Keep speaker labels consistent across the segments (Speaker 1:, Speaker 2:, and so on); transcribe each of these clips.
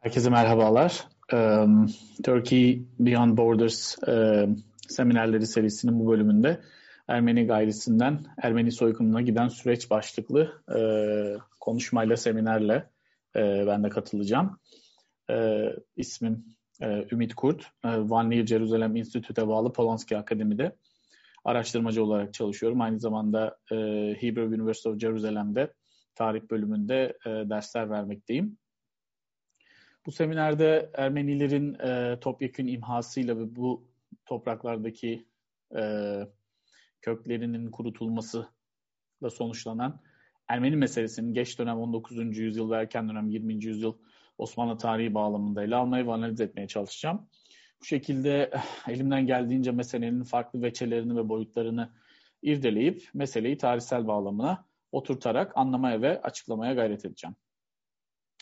Speaker 1: Herkese merhabalar. Um, Turkey Beyond Borders um, seminerleri serisinin bu bölümünde Ermeni gayrisinden Ermeni soykırımına giden süreç başlıklı uh, konuşmayla, seminerle uh, ben de katılacağım. Uh, ismim uh, Ümit Kurt. Uh, Van Leer Jerusalem Institute'e bağlı Polanski Akademi'de araştırmacı olarak çalışıyorum. Aynı zamanda uh, Hebrew University of Jerusalem'de tarih bölümünde uh, dersler vermekteyim. Bu seminerde Ermenilerin e, topyekün imhasıyla ve bu topraklardaki e, köklerinin kurutulması da sonuçlanan Ermeni meselesinin geç dönem 19. yüzyıl ve erken dönem 20. yüzyıl Osmanlı tarihi bağlamında ele almayı ve analiz etmeye çalışacağım. Bu şekilde elimden geldiğince meselenin farklı veçelerini ve boyutlarını irdeleyip meseleyi tarihsel bağlamına oturtarak anlamaya ve açıklamaya gayret edeceğim.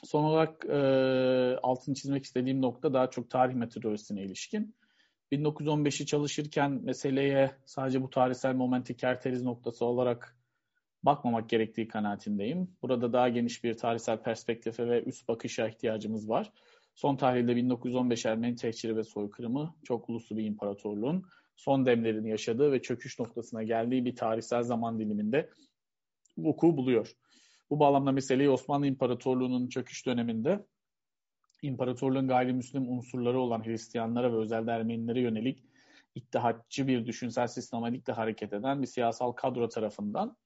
Speaker 1: Son olarak e, altını çizmek istediğim nokta daha çok tarih metodolojisine ilişkin. 1915'i çalışırken meseleye sadece bu tarihsel momenti kerteriz noktası olarak bakmamak gerektiği kanaatindeyim. Burada daha geniş bir tarihsel perspektife ve üst bakışa ihtiyacımız var. Son tahlilde 1915 Ermeni tehciri ve soykırımı çok uluslu bir imparatorluğun son demlerini yaşadığı ve çöküş noktasına geldiği bir tarihsel zaman diliminde vuku buluyor. Bu bağlamda meseleyi Osmanlı İmparatorluğu'nun çöküş döneminde imparatorluğun gayrimüslim unsurları olan Hristiyanlara ve özellikle Ermenilere yönelik ittihatçı bir düşünsel sistematikle hareket eden bir siyasal kadro tarafından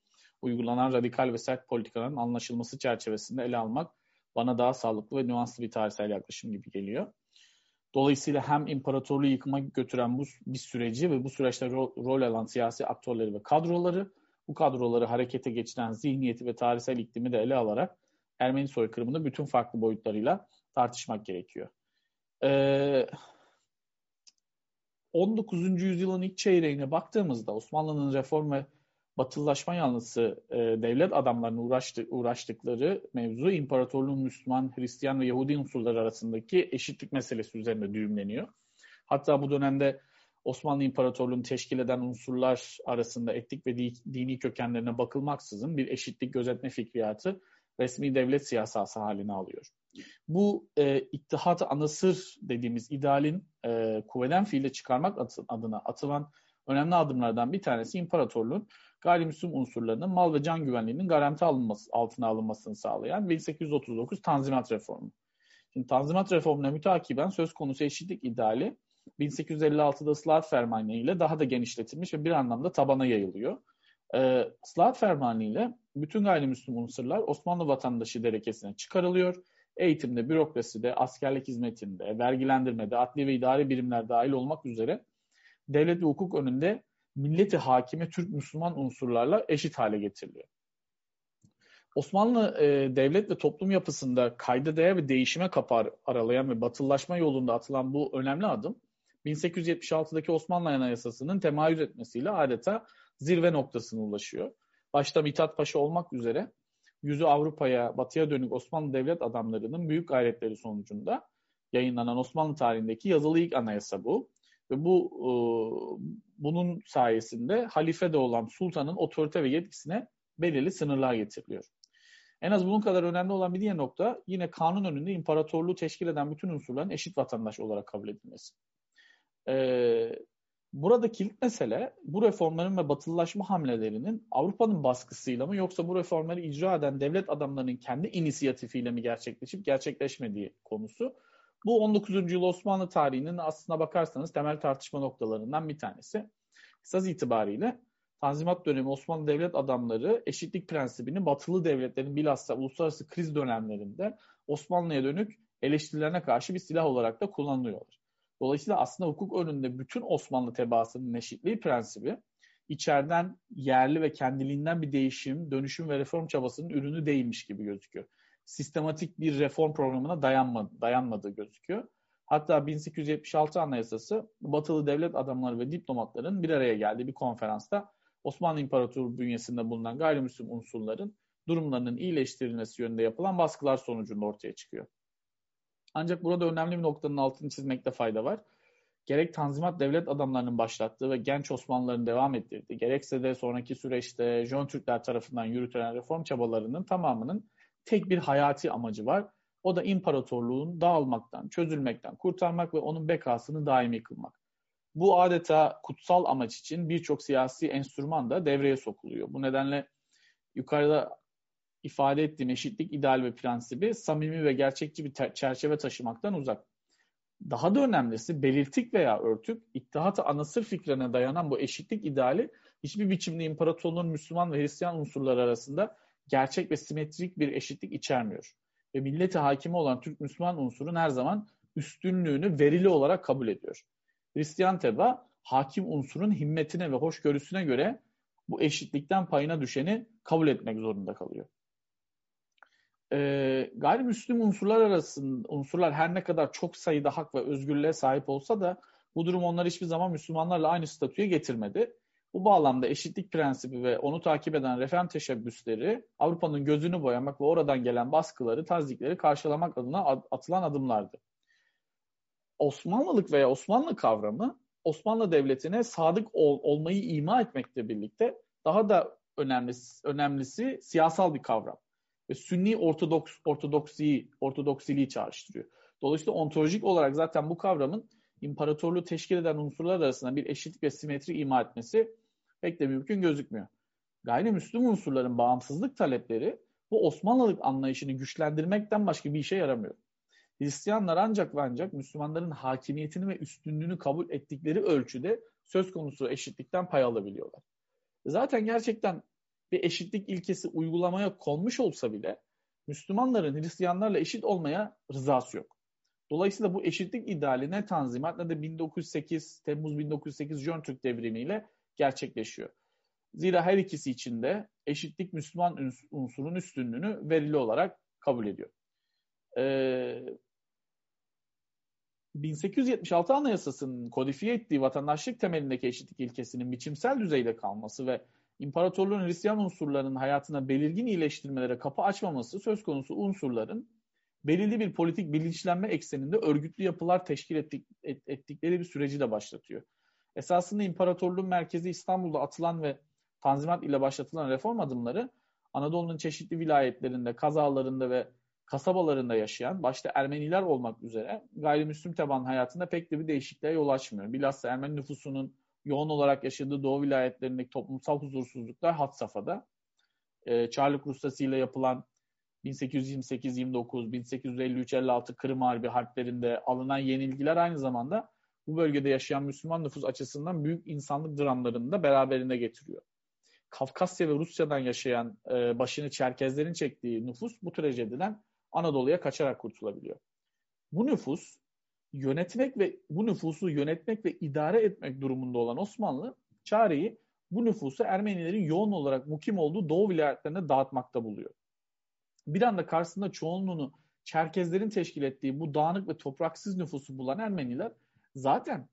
Speaker 1: uygulanan radikal ve sert politikaların anlaşılması çerçevesinde ele almak bana daha sağlıklı ve nüanslı bir tarihsel yaklaşım gibi geliyor. Dolayısıyla hem imparatorluğu yıkıma götüren bu bir süreci ve bu süreçte rol, rol alan siyasi aktörleri ve kadroları bu kadroları harekete geçiren zihniyeti ve tarihsel iklimi de ele alarak Ermeni soykırımını bütün farklı boyutlarıyla tartışmak gerekiyor. Ee, 19. yüzyılın ilk çeyreğine baktığımızda Osmanlı'nın reform ve batılılaşma yanlısı e, devlet adamlarının uğraştı, uğraştıkları mevzu imparatorluğun Müslüman, Hristiyan ve Yahudi unsurları arasındaki eşitlik meselesi üzerinde düğümleniyor. Hatta bu dönemde Osmanlı İmparatorluğu'nu teşkil eden unsurlar arasında etnik ve dini kökenlerine bakılmaksızın bir eşitlik gözetme fikriyatı resmi devlet siyasası haline alıyor. Bu e, ittihat anasır dediğimiz idealin e, kuvveden fiile çıkarmak adına atılan önemli adımlardan bir tanesi imparatorluğun gayrimüslim unsurlarının mal ve can güvenliğinin garanti alınması, altına alınmasını sağlayan 1839 Tanzimat Reformu. Şimdi Tanzimat Reformu'na mütakiben söz konusu eşitlik ideali 1856'da ıslahat fermanı ile daha da genişletilmiş ve bir anlamda tabana yayılıyor. Ee, ıslahat fermanı ile bütün gayrimüslim unsurlar Osmanlı vatandaşı derekesine çıkarılıyor. Eğitimde, bürokraside, askerlik hizmetinde, vergilendirmede, adli ve idari birimler dahil olmak üzere devlet ve hukuk önünde milleti hakime Türk Müslüman unsurlarla eşit hale getiriliyor. Osmanlı e, devlet ve toplum yapısında kayda değer ve değişime kapar aralayan ve batıllaşma yolunda atılan bu önemli adım 1876'daki Osmanlı Anayasası'nın temayüz etmesiyle adeta zirve noktasına ulaşıyor. Başta Mithat Paşa olmak üzere yüzü Avrupa'ya, batıya dönük Osmanlı devlet adamlarının büyük gayretleri sonucunda yayınlanan Osmanlı tarihindeki yazılı ilk anayasa bu. Ve bu e, bunun sayesinde halifede olan sultanın otorite ve yetkisine belirli sınırlar getiriliyor. En az bunun kadar önemli olan bir diğer nokta yine kanun önünde imparatorluğu teşkil eden bütün unsurların eşit vatandaş olarak kabul edilmesi. Ee, burada kilit mesele bu reformların ve batılılaşma hamlelerinin Avrupa'nın baskısıyla mı yoksa bu reformları icra eden devlet adamlarının kendi inisiyatifiyle mi gerçekleşip gerçekleşmediği konusu. Bu 19. yüzyıl Osmanlı tarihinin aslına bakarsanız temel tartışma noktalarından bir tanesi. Esas itibariyle Tanzimat dönemi Osmanlı devlet adamları eşitlik prensibini batılı devletlerin bilhassa uluslararası kriz dönemlerinde Osmanlı'ya dönük eleştirilerine karşı bir silah olarak da kullanılıyorlar. Dolayısıyla aslında hukuk önünde bütün Osmanlı tebaasının eşitliği prensibi içeriden yerli ve kendiliğinden bir değişim, dönüşüm ve reform çabasının ürünü değilmiş gibi gözüküyor. Sistematik bir reform programına dayanmadı, dayanmadığı gözüküyor. Hatta 1876 Anayasası batılı devlet adamları ve diplomatların bir araya geldiği bir konferansta Osmanlı İmparatorluğu bünyesinde bulunan gayrimüslim unsurların durumlarının iyileştirilmesi yönünde yapılan baskılar sonucunda ortaya çıkıyor. Ancak burada önemli bir noktanın altını çizmekte fayda var. Gerek Tanzimat devlet adamlarının başlattığı ve genç Osmanlıların devam ettirdiği, gerekse de sonraki süreçte Jön Türkler tarafından yürütülen reform çabalarının tamamının tek bir hayati amacı var. O da imparatorluğun dağılmaktan, çözülmekten kurtarmak ve onun bekasını daimi kılmak. Bu adeta kutsal amaç için birçok siyasi enstrüman da devreye sokuluyor. Bu nedenle yukarıda ifade ettiğim eşitlik ideal ve prensibi samimi ve gerçekçi bir çerçeve taşımaktan uzak. Daha da önemlisi belirtik veya örtük, ittihat-ı anasır fikrine dayanan bu eşitlik ideali hiçbir biçimde imparatorluğun Müslüman ve Hristiyan unsurları arasında gerçek ve simetrik bir eşitlik içermiyor. Ve milleti hakimi olan Türk Müslüman unsurun her zaman üstünlüğünü verili olarak kabul ediyor. Hristiyan teba hakim unsurun himmetine ve hoşgörüsüne göre bu eşitlikten payına düşeni kabul etmek zorunda kalıyor. Ee, gayrimüslim unsurlar arasında unsurlar her ne kadar çok sayıda hak ve özgürlüğe sahip olsa da bu durum onları hiçbir zaman Müslümanlarla aynı statüye getirmedi. Bu bağlamda eşitlik prensibi ve onu takip eden reform teşebbüsleri Avrupa'nın gözünü boyamak ve oradan gelen baskıları, tazdikleri karşılamak adına atılan adımlardı. Osmanlılık veya Osmanlı kavramı Osmanlı Devleti'ne sadık ol, olmayı ima etmekle birlikte daha da önemlisi, önemlisi siyasal bir kavram. Ve Sünni Ortodoks Ortodoksiyi, Ortodoksiliği çağrıştırıyor. Dolayısıyla ontolojik olarak zaten bu kavramın imparatorluğu teşkil eden unsurlar arasında bir eşitlik ve simetri ima etmesi pek de mümkün gözükmüyor. Gayrimüslim unsurların bağımsızlık talepleri bu Osmanlılık anlayışını güçlendirmekten başka bir işe yaramıyor. Hristiyanlar ancak ve ancak Müslümanların hakimiyetini ve üstünlüğünü kabul ettikleri ölçüde söz konusu eşitlikten pay alabiliyorlar. Zaten gerçekten bir eşitlik ilkesi uygulamaya konmuş olsa bile Müslümanların Hristiyanlarla eşit olmaya rızası yok. Dolayısıyla bu eşitlik ideali ne Tanzimat ne de 1908 Temmuz 1908 Jön Türk devrimiyle gerçekleşiyor. Zira her ikisi için de eşitlik Müslüman unsurun üstünlüğünü verili olarak kabul ediyor. Ee, 1876 Anayasası'nın kodifiye ettiği vatandaşlık temelindeki eşitlik ilkesinin biçimsel düzeyde kalması ve imparatorluğun Hristiyan unsurlarının hayatına belirgin iyileştirmelere kapı açmaması söz konusu unsurların belirli bir politik bilinçlenme ekseninde örgütlü yapılar teşkil ettik, et, ettikleri bir süreci de başlatıyor. Esasında imparatorluğun merkezi İstanbul'da atılan ve Tanzimat ile başlatılan reform adımları Anadolu'nun çeşitli vilayetlerinde, kazalarında ve kasabalarında yaşayan, başta Ermeniler olmak üzere gayrimüslim taban hayatında pek de bir değişikliğe yol açmıyor. Bilhassa Ermeni nüfusunun yoğun olarak yaşadığı Doğu vilayetlerindeki toplumsal huzursuzluklar had safhada. Ee, Çarlık Rusyası ile yapılan 1828-29, 1853-56 Kırım Harbi harplerinde alınan yenilgiler aynı zamanda bu bölgede yaşayan Müslüman nüfus açısından büyük insanlık dramlarını da beraberinde getiriyor. Kafkasya ve Rusya'dan yaşayan e, başını Çerkezlerin çektiği nüfus bu trajediden Anadolu'ya kaçarak kurtulabiliyor. Bu nüfus yönetmek ve bu nüfusu yönetmek ve idare etmek durumunda olan Osmanlı çareyi bu nüfusu Ermenilerin yoğun olarak mukim olduğu Doğu vilayetlerine dağıtmakta buluyor. Bir anda karşısında çoğunluğunu Çerkezlerin teşkil ettiği bu dağınık ve topraksız nüfusu bulan Ermeniler zaten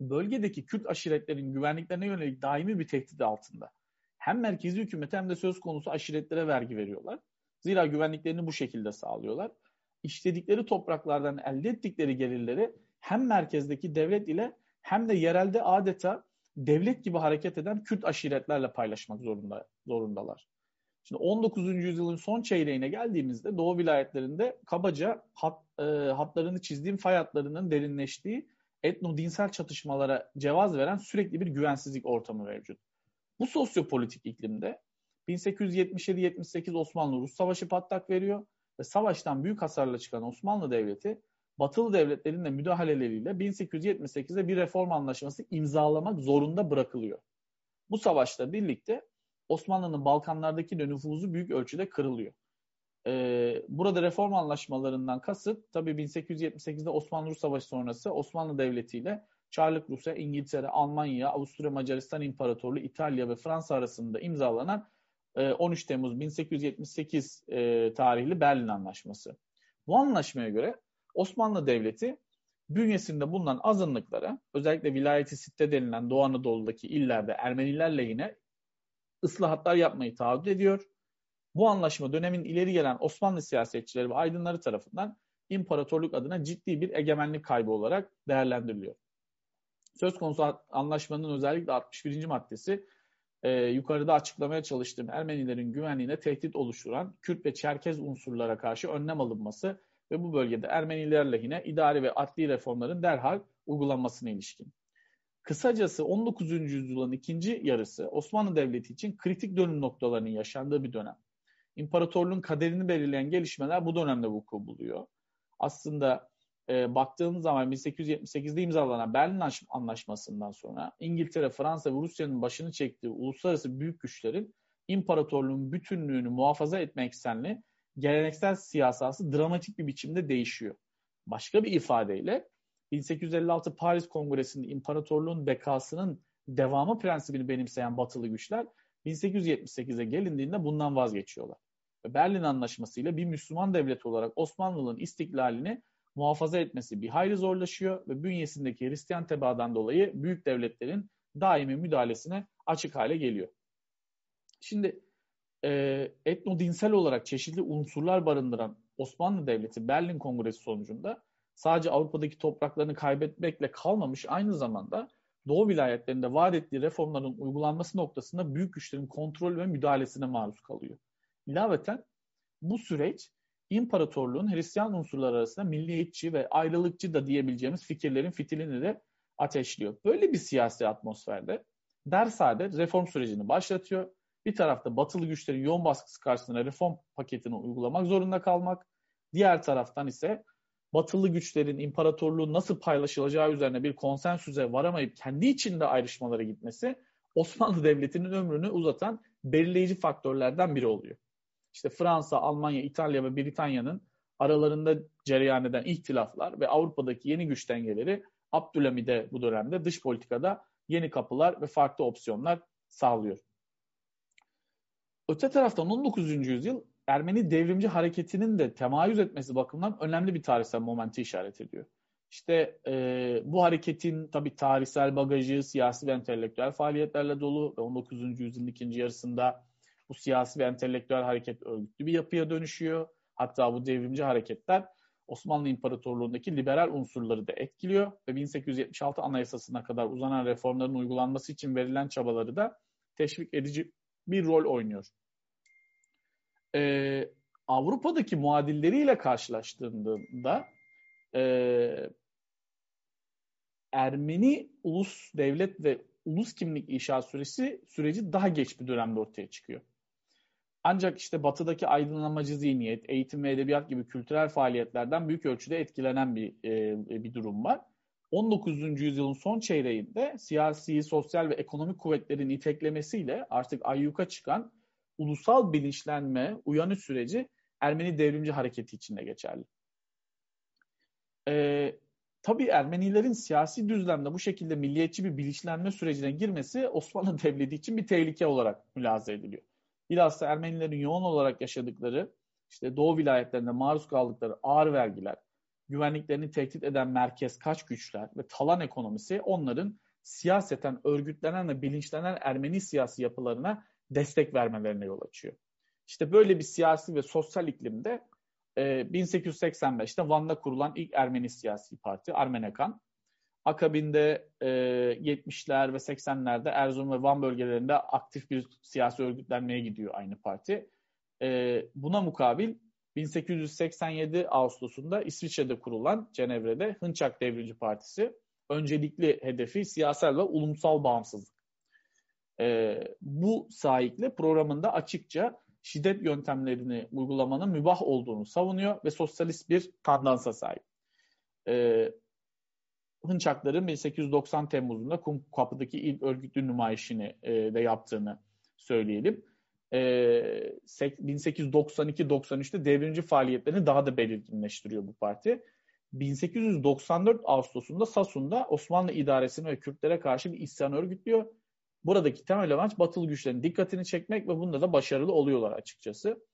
Speaker 1: bölgedeki Kürt aşiretlerin güvenliklerine yönelik daimi bir tehdit altında. Hem merkezi hükümet hem de söz konusu aşiretlere vergi veriyorlar. Zira güvenliklerini bu şekilde sağlıyorlar. İşledikleri topraklardan elde ettikleri gelirleri hem merkezdeki devlet ile hem de yerelde adeta devlet gibi hareket eden Kürt aşiretlerle paylaşmak zorunda zorundalar. Şimdi 19. yüzyılın son çeyreğine geldiğimizde Doğu vilayetlerinde kabaca hat, e, hatlarını çizdiğim fay hatlarının derinleştiği etno-dinsel çatışmalara cevaz veren sürekli bir güvensizlik ortamı mevcut. Bu sosyopolitik iklimde 1877-78 Osmanlı-Rus Savaşı patlak veriyor ve savaştan büyük hasarla çıkan Osmanlı Devleti Batılı devletlerin de müdahaleleriyle 1878'de bir reform anlaşması imzalamak zorunda bırakılıyor. Bu savaşla birlikte Osmanlı'nın Balkanlardaki de nüfuzu büyük ölçüde kırılıyor. Ee, burada reform anlaşmalarından kasıt tabii 1878'de Osmanlı-Rus Savaşı sonrası Osmanlı Devleti ile Çarlık Rusya, İngiltere, Almanya, Avusturya, Macaristan İmparatorluğu, İtalya ve Fransa arasında imzalanan 13 Temmuz 1878 e, tarihli Berlin Anlaşması. Bu anlaşmaya göre Osmanlı Devleti bünyesinde bulunan azınlıklara özellikle vilayeti sitte denilen Doğu Anadolu'daki illerde Ermeniler lehine ıslahatlar yapmayı taahhüt ediyor. Bu anlaşma dönemin ileri gelen Osmanlı siyasetçileri ve aydınları tarafından imparatorluk adına ciddi bir egemenlik kaybı olarak değerlendiriliyor. Söz konusu anlaşmanın özellikle 61. maddesi e, yukarıda açıklamaya çalıştığım Ermenilerin güvenliğine tehdit oluşturan Kürt ve Çerkez unsurlara karşı önlem alınması ve bu bölgede Ermeniler lehine idari ve adli reformların derhal uygulanmasına ilişkin. Kısacası 19. yüzyılın ikinci yarısı Osmanlı Devleti için kritik dönüm noktalarının yaşandığı bir dönem. İmparatorluğun kaderini belirleyen gelişmeler bu dönemde vuku buluyor. Aslında e, baktığımız zaman 1878'de imzalanan Berlin Anlaşması'ndan sonra İngiltere, Fransa ve Rusya'nın başını çektiği uluslararası büyük güçlerin imparatorluğun bütünlüğünü muhafaza etme eksenli geleneksel siyasası dramatik bir biçimde değişiyor. Başka bir ifadeyle 1856 Paris Kongresi'nde imparatorluğun bekasının devamı prensibini benimseyen batılı güçler 1878'e gelindiğinde bundan vazgeçiyorlar. Berlin Anlaşması ile bir Müslüman devlet olarak Osmanlı'nın istiklalini muhafaza etmesi bir hayli zorlaşıyor ve bünyesindeki Hristiyan tebaadan dolayı büyük devletlerin daimi müdahalesine açık hale geliyor. Şimdi e, etnodinsel olarak çeşitli unsurlar barındıran Osmanlı Devleti Berlin Kongresi sonucunda sadece Avrupa'daki topraklarını kaybetmekle kalmamış aynı zamanda Doğu vilayetlerinde vaat ettiği reformların uygulanması noktasında büyük güçlerin kontrol ve müdahalesine maruz kalıyor. İlaveten bu süreç imparatorluğun Hristiyan unsurlar arasında milliyetçi ve ayrılıkçı da diyebileceğimiz fikirlerin fitilini de ateşliyor. Böyle bir siyasi atmosferde Dersade reform sürecini başlatıyor. Bir tarafta batılı güçlerin yoğun baskısı karşısında reform paketini uygulamak zorunda kalmak. Diğer taraftan ise batılı güçlerin imparatorluğun nasıl paylaşılacağı üzerine bir konsensüse varamayıp kendi içinde ayrışmalara gitmesi Osmanlı Devleti'nin ömrünü uzatan belirleyici faktörlerden biri oluyor. İşte Fransa, Almanya, İtalya ve Britanya'nın aralarında cereyan eden ihtilaflar ve Avrupa'daki yeni güç dengeleri Abdülhamid'e bu dönemde dış politikada yeni kapılar ve farklı opsiyonlar sağlıyor. Öte taraftan 19. yüzyıl Ermeni devrimci hareketinin de temayüz etmesi bakımından önemli bir tarihsel momenti işaret ediyor. İşte e, bu hareketin tabi tarihsel bagajı, siyasi ve entelektüel faaliyetlerle dolu ve 19. yüzyılın ikinci yarısında bu siyasi ve entelektüel hareket örgütlü bir yapıya dönüşüyor. Hatta bu devrimci hareketler Osmanlı İmparatorluğu'ndaki liberal unsurları da etkiliyor ve 1876 Anayasası'na kadar uzanan reformların uygulanması için verilen çabaları da teşvik edici bir rol oynuyor. Ee, Avrupa'daki muadilleriyle karşılaştığında e, Ermeni ulus devlet ve ulus kimlik inşa süresi süreci daha geç bir dönemde ortaya çıkıyor. Ancak işte batıdaki aydınlanmacı zihniyet, eğitim ve edebiyat gibi kültürel faaliyetlerden büyük ölçüde etkilenen bir, e, bir durum var. 19. yüzyılın son çeyreğinde siyasi, sosyal ve ekonomik kuvvetlerin iteklemesiyle artık ayyuka çıkan ulusal bilinçlenme, uyanış süreci Ermeni devrimci hareketi içinde geçerli. Ee, tabii Ermenilerin siyasi düzlemde bu şekilde milliyetçi bir bilinçlenme sürecine girmesi Osmanlı Devleti için bir tehlike olarak mülahaza ediliyor. Bilhassa Ermenilerin yoğun olarak yaşadıkları, işte Doğu vilayetlerinde maruz kaldıkları ağır vergiler, güvenliklerini tehdit eden merkez kaç güçler ve talan ekonomisi onların siyaseten örgütlenen ve bilinçlenen Ermeni siyasi yapılarına destek vermelerine yol açıyor. İşte böyle bir siyasi ve sosyal iklimde e, 1885'te Van'da kurulan ilk Ermeni siyasi parti Ermenekan Akabinde e, 70'ler ve 80'lerde Erzurum ve Van bölgelerinde aktif bir siyasi örgütlenmeye gidiyor aynı parti. E, buna mukabil 1887 Ağustos'unda İsviçre'de kurulan Cenevre'de Hınçak Devrimci Partisi öncelikli hedefi siyasal ve ulumsal bağımsızlık. E, bu sahikle programında açıkça şiddet yöntemlerini uygulamanın mübah olduğunu savunuyor ve sosyalist bir tandansa sahip. E, Hınçakların 1890 Temmuz'unda Kumkapı'daki ilk örgütlü nümayişini e, de yaptığını söyleyelim. E, 1892-93'te devrimci faaliyetlerini daha da belirginleştiriyor bu parti. 1894 Ağustos'unda Sasun'da Osmanlı idaresini ve Kürtlere karşı bir isyan örgütlüyor. Buradaki temel amaç batılı güçlerin dikkatini çekmek ve bunda da başarılı oluyorlar açıkçası.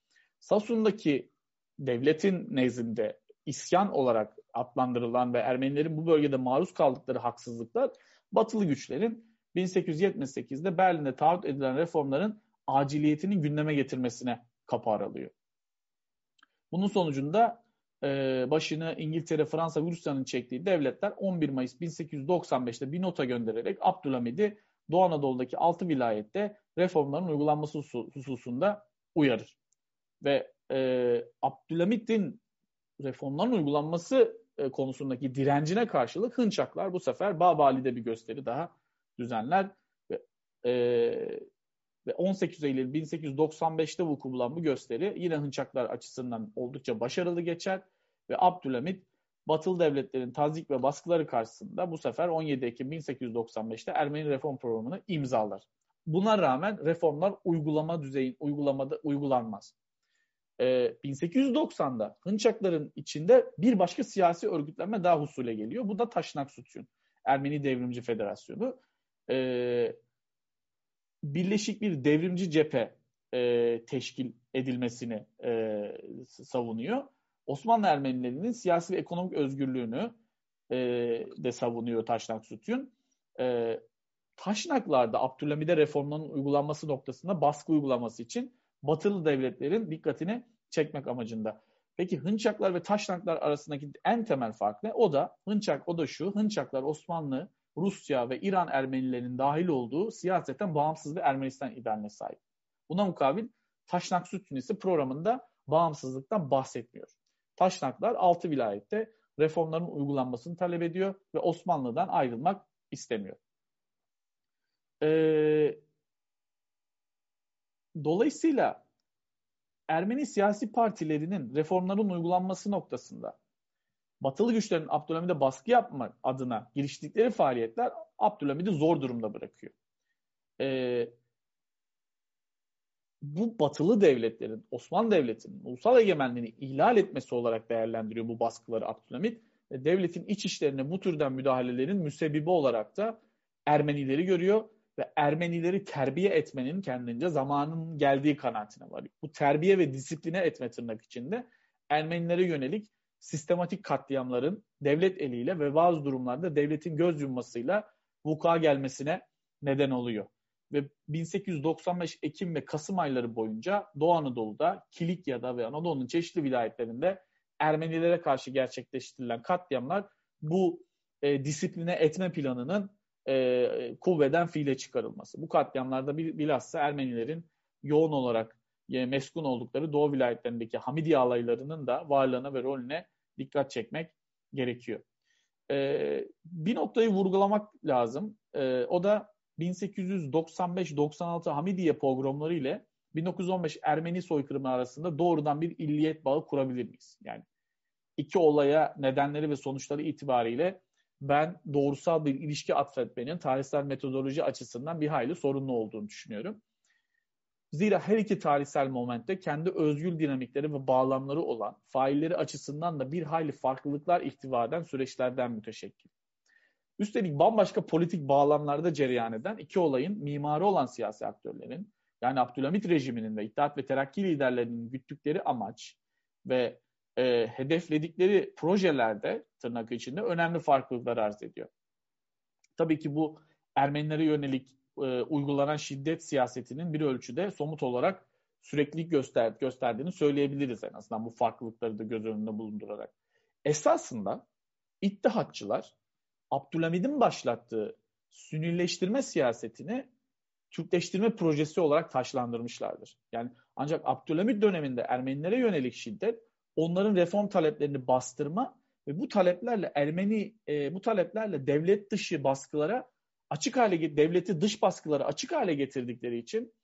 Speaker 1: Sasun'daki devletin nezdinde isyan olarak adlandırılan ve Ermenilerin bu bölgede maruz kaldıkları haksızlıklar batılı güçlerin 1878'de Berlin'de taahhüt edilen reformların aciliyetini gündeme getirmesine kapı aralıyor. Bunun sonucunda e, başını İngiltere, Fransa ve Rusya'nın çektiği devletler 11 Mayıs 1895'te bir nota göndererek Abdülhamid'i Doğu Anadolu'daki 6 vilayette reformların uygulanması hususunda uyarır. Ve e, Abdülhamit'in reformların uygulanması e, konusundaki direncine karşılık Hınçaklar bu sefer Babali'de bir gösteri daha düzenler ve e, ve 18 Eylül 1895'te vuku bulan bu gösteri yine Hınçaklar açısından oldukça başarılı geçer ve Abdülhamit Batılı devletlerin tazik ve baskıları karşısında bu sefer 17 Ekim 1895'te Ermeni reform programını imzalar. Buna rağmen reformlar uygulama düzeyi uygulamada uygulanmaz. Ee, 1890'da Hınçakların içinde bir başka siyasi örgütlenme daha husule geliyor. Bu da Taşnak Sütçün, Ermeni Devrimci Federasyonu. Ee, birleşik bir devrimci cephe e, teşkil edilmesini e, savunuyor. Osmanlı Ermenilerinin siyasi ve ekonomik özgürlüğünü e, de savunuyor Taşnak Sütün. E, Taşnaklarda Abdülhamid'e reformların uygulanması noktasında baskı uygulaması için batılı devletlerin dikkatini çekmek amacında. Peki Hınçaklar ve Taşnaklar arasındaki en temel fark ne? O da Hınçak, o da şu. Hınçaklar Osmanlı, Rusya ve İran Ermenilerinin dahil olduğu siyaseten bağımsız bir Ermenistan idealine sahip. Buna mukabil Taşnak Sütünisi programında bağımsızlıktan bahsetmiyor. Taşnaklar 6 vilayette reformların uygulanmasını talep ediyor ve Osmanlı'dan ayrılmak istemiyor. Ee, dolayısıyla Ermeni siyasi partilerinin reformların uygulanması noktasında batılı güçlerin Abdülhamid'e baskı yapma adına giriştikleri faaliyetler Abdülhamid'i zor durumda bırakıyor. Ee, bu batılı devletlerin, Osmanlı Devleti'nin ulusal egemenliğini ihlal etmesi olarak değerlendiriyor bu baskıları Abdülhamit. Ve devletin iç işlerine bu türden müdahalelerin müsebbibi olarak da Ermenileri görüyor ve Ermenileri terbiye etmenin kendince zamanın geldiği kanaatine varıyor. Bu terbiye ve disipline etme tırnak içinde Ermenilere yönelik sistematik katliamların devlet eliyle ve bazı durumlarda devletin göz yummasıyla vuku'a gelmesine neden oluyor. Ve 1895 Ekim ve Kasım ayları boyunca Doğu Anadolu'da, Kilikya'da ve Anadolu'nun çeşitli vilayetlerinde Ermenilere karşı gerçekleştirilen katliamlar bu e, disipline etme planının e, kuvveden fiile çıkarılması. Bu katliamlarda bilhassa Ermenilerin yoğun olarak e, meskun oldukları Doğu vilayetlerindeki Hamidiye alaylarının da varlığına ve rolüne dikkat çekmek gerekiyor. E, bir noktayı vurgulamak lazım. E, o da 1895-96 Hamidiye pogromları ile 1915 Ermeni soykırımı arasında doğrudan bir illiyet bağı kurabilir miyiz? Yani iki olaya nedenleri ve sonuçları itibariyle ben doğrusal bir ilişki atfetmenin tarihsel metodoloji açısından bir hayli sorunlu olduğunu düşünüyorum. Zira her iki tarihsel momentte kendi özgül dinamikleri ve bağlamları olan failleri açısından da bir hayli farklılıklar ihtiva eden süreçlerden müteşekkil. Üstelik bambaşka politik bağlamlarda cereyan eden iki olayın mimarı olan siyasi aktörlerin yani Abdülhamit rejiminin ve İttihat ve Terakki liderlerinin güttükleri amaç ve e, hedefledikleri projelerde tırnak içinde önemli farklılıklar arz ediyor. Tabii ki bu Ermenilere yönelik e, uygulanan şiddet siyasetinin bir ölçüde somut olarak süreklilik göster gösterdiğini söyleyebiliriz en azından bu farklılıkları da göz önünde bulundurarak. Esasında İttihatçılar Abdülhamid'in başlattığı Sünnileştirme siyasetini Türkleştirme projesi olarak taşlandırmışlardır. Yani ancak Abdülhamid döneminde Ermenilere yönelik şiddet onların reform taleplerini bastırma ve bu taleplerle Ermeni e, bu taleplerle devlet dışı baskılara açık hale devleti dış baskılara açık hale getirdikleri için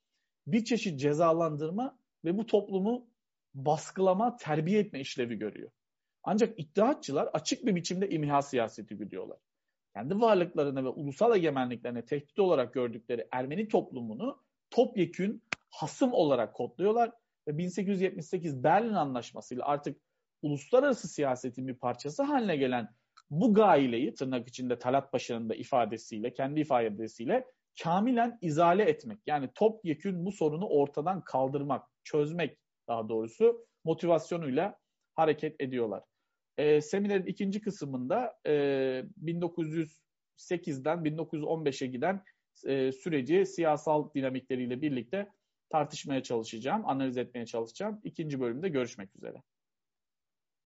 Speaker 1: bir çeşit cezalandırma ve bu toplumu baskılama, terbiye etme işlevi görüyor. Ancak iddiatçılar açık bir biçimde imha siyaseti güdüyorlar. Kendi varlıklarına ve ulusal egemenliklerine tehdit olarak gördükleri Ermeni toplumunu topyekün hasım olarak kodluyorlar ve 1878 Berlin Anlaşması ile artık uluslararası siyasetin bir parçası haline gelen bu gaileyi tırnak içinde Talat Paşa'nın da ifadesiyle, kendi ifadesiyle kamilen izale etmek. Yani topyekün bu sorunu ortadan kaldırmak, çözmek daha doğrusu motivasyonuyla hareket ediyorlar. E, seminerin ikinci kısmında e, 1908'den 1915'e giden e, süreci siyasal dinamikleriyle birlikte tartışmaya çalışacağım, analiz etmeye çalışacağım. İkinci bölümde görüşmek üzere.